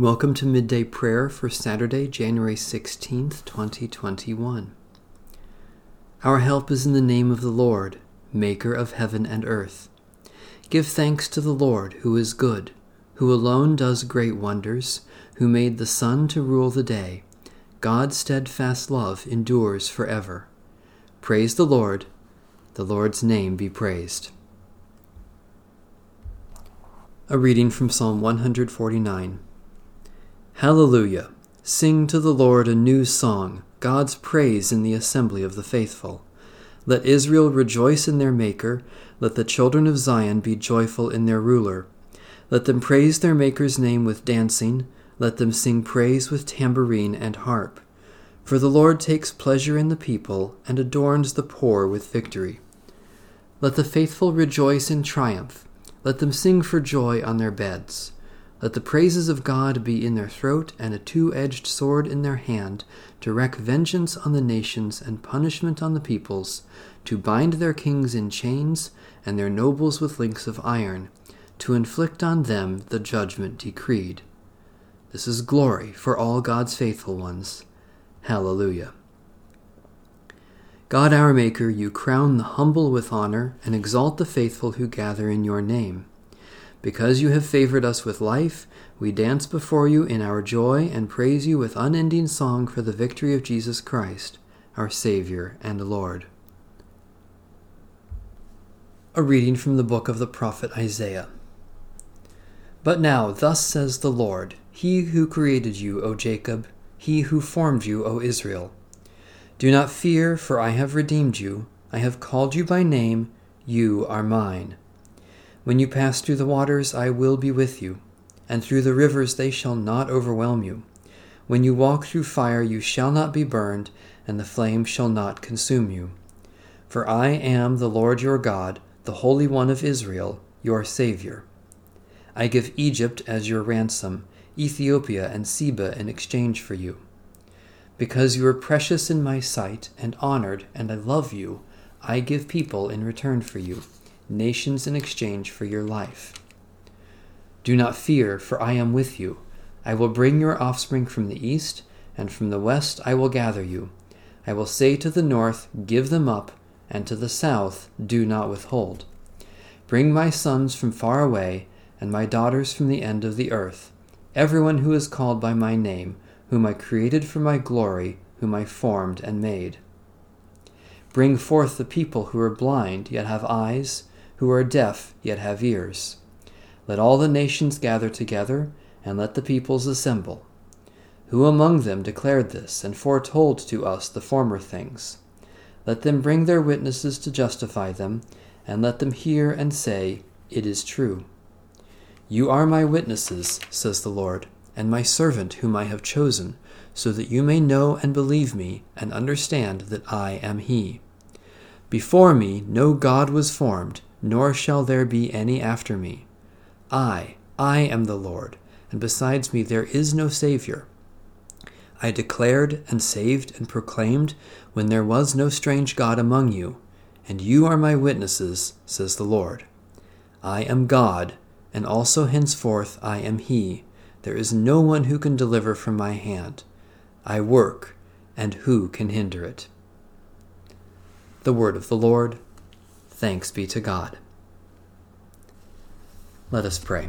Welcome to midday prayer for Saturday, January 16th, 2021. Our help is in the name of the Lord, Maker of heaven and earth. Give thanks to the Lord, who is good, who alone does great wonders, who made the sun to rule the day. God's steadfast love endures forever. Praise the Lord. The Lord's name be praised. A reading from Psalm 149. Hallelujah! Sing to the Lord a new song, God's praise in the assembly of the faithful. Let Israel rejoice in their Maker, let the children of Zion be joyful in their ruler. Let them praise their Maker's name with dancing, let them sing praise with tambourine and harp. For the Lord takes pleasure in the people and adorns the poor with victory. Let the faithful rejoice in triumph, let them sing for joy on their beds. Let the praises of God be in their throat and a two edged sword in their hand, to wreak vengeance on the nations and punishment on the peoples, to bind their kings in chains and their nobles with links of iron, to inflict on them the judgment decreed. This is glory for all God's faithful ones. Hallelujah. God our Maker, you crown the humble with honor and exalt the faithful who gather in your name. Because you have favored us with life, we dance before you in our joy and praise you with unending song for the victory of Jesus Christ, our Savior and Lord. A reading from the book of the prophet Isaiah. But now, thus says the Lord, He who created you, O Jacob, He who formed you, O Israel. Do not fear, for I have redeemed you. I have called you by name. You are mine. When you pass through the waters, I will be with you, and through the rivers they shall not overwhelm you. When you walk through fire, you shall not be burned, and the flame shall not consume you. For I am the Lord your God, the Holy One of Israel, your Saviour. I give Egypt as your ransom, Ethiopia and Seba in exchange for you. Because you are precious in my sight and honored, and I love you, I give people in return for you nations in exchange for your life. Do not fear, for I am with you. I will bring your offspring from the east, and from the west I will gather you. I will say to the north, Give them up, and to the south, Do not withhold. Bring my sons from far away, and my daughters from the end of the earth, everyone who is called by my name, whom I created for my glory, whom I formed and made. Bring forth the people who are blind, yet have eyes who are deaf yet have ears. Let all the nations gather together, and let the peoples assemble. Who among them declared this, and foretold to us the former things? Let them bring their witnesses to justify them, and let them hear and say, It is true. You are my witnesses, says the Lord, and my servant whom I have chosen, so that you may know and believe me, and understand that I am He. Before me no God was formed nor shall there be any after me. I, I am the Lord, and besides me there is no Saviour. I declared and saved and proclaimed when there was no strange God among you, and you are my witnesses, says the Lord. I am God, and also henceforth I am He. There is no one who can deliver from my hand. I work, and who can hinder it? The word of the Lord. Thanks be to God. Let us pray.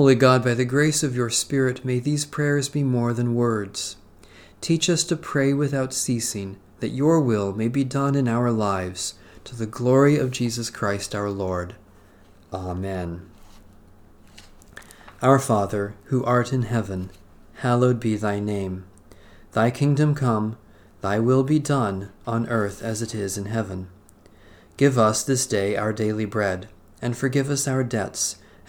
Holy God, by the grace of your Spirit, may these prayers be more than words. Teach us to pray without ceasing, that your will may be done in our lives, to the glory of Jesus Christ our Lord. Amen. Our Father, who art in heaven, hallowed be thy name. Thy kingdom come, thy will be done, on earth as it is in heaven. Give us this day our daily bread, and forgive us our debts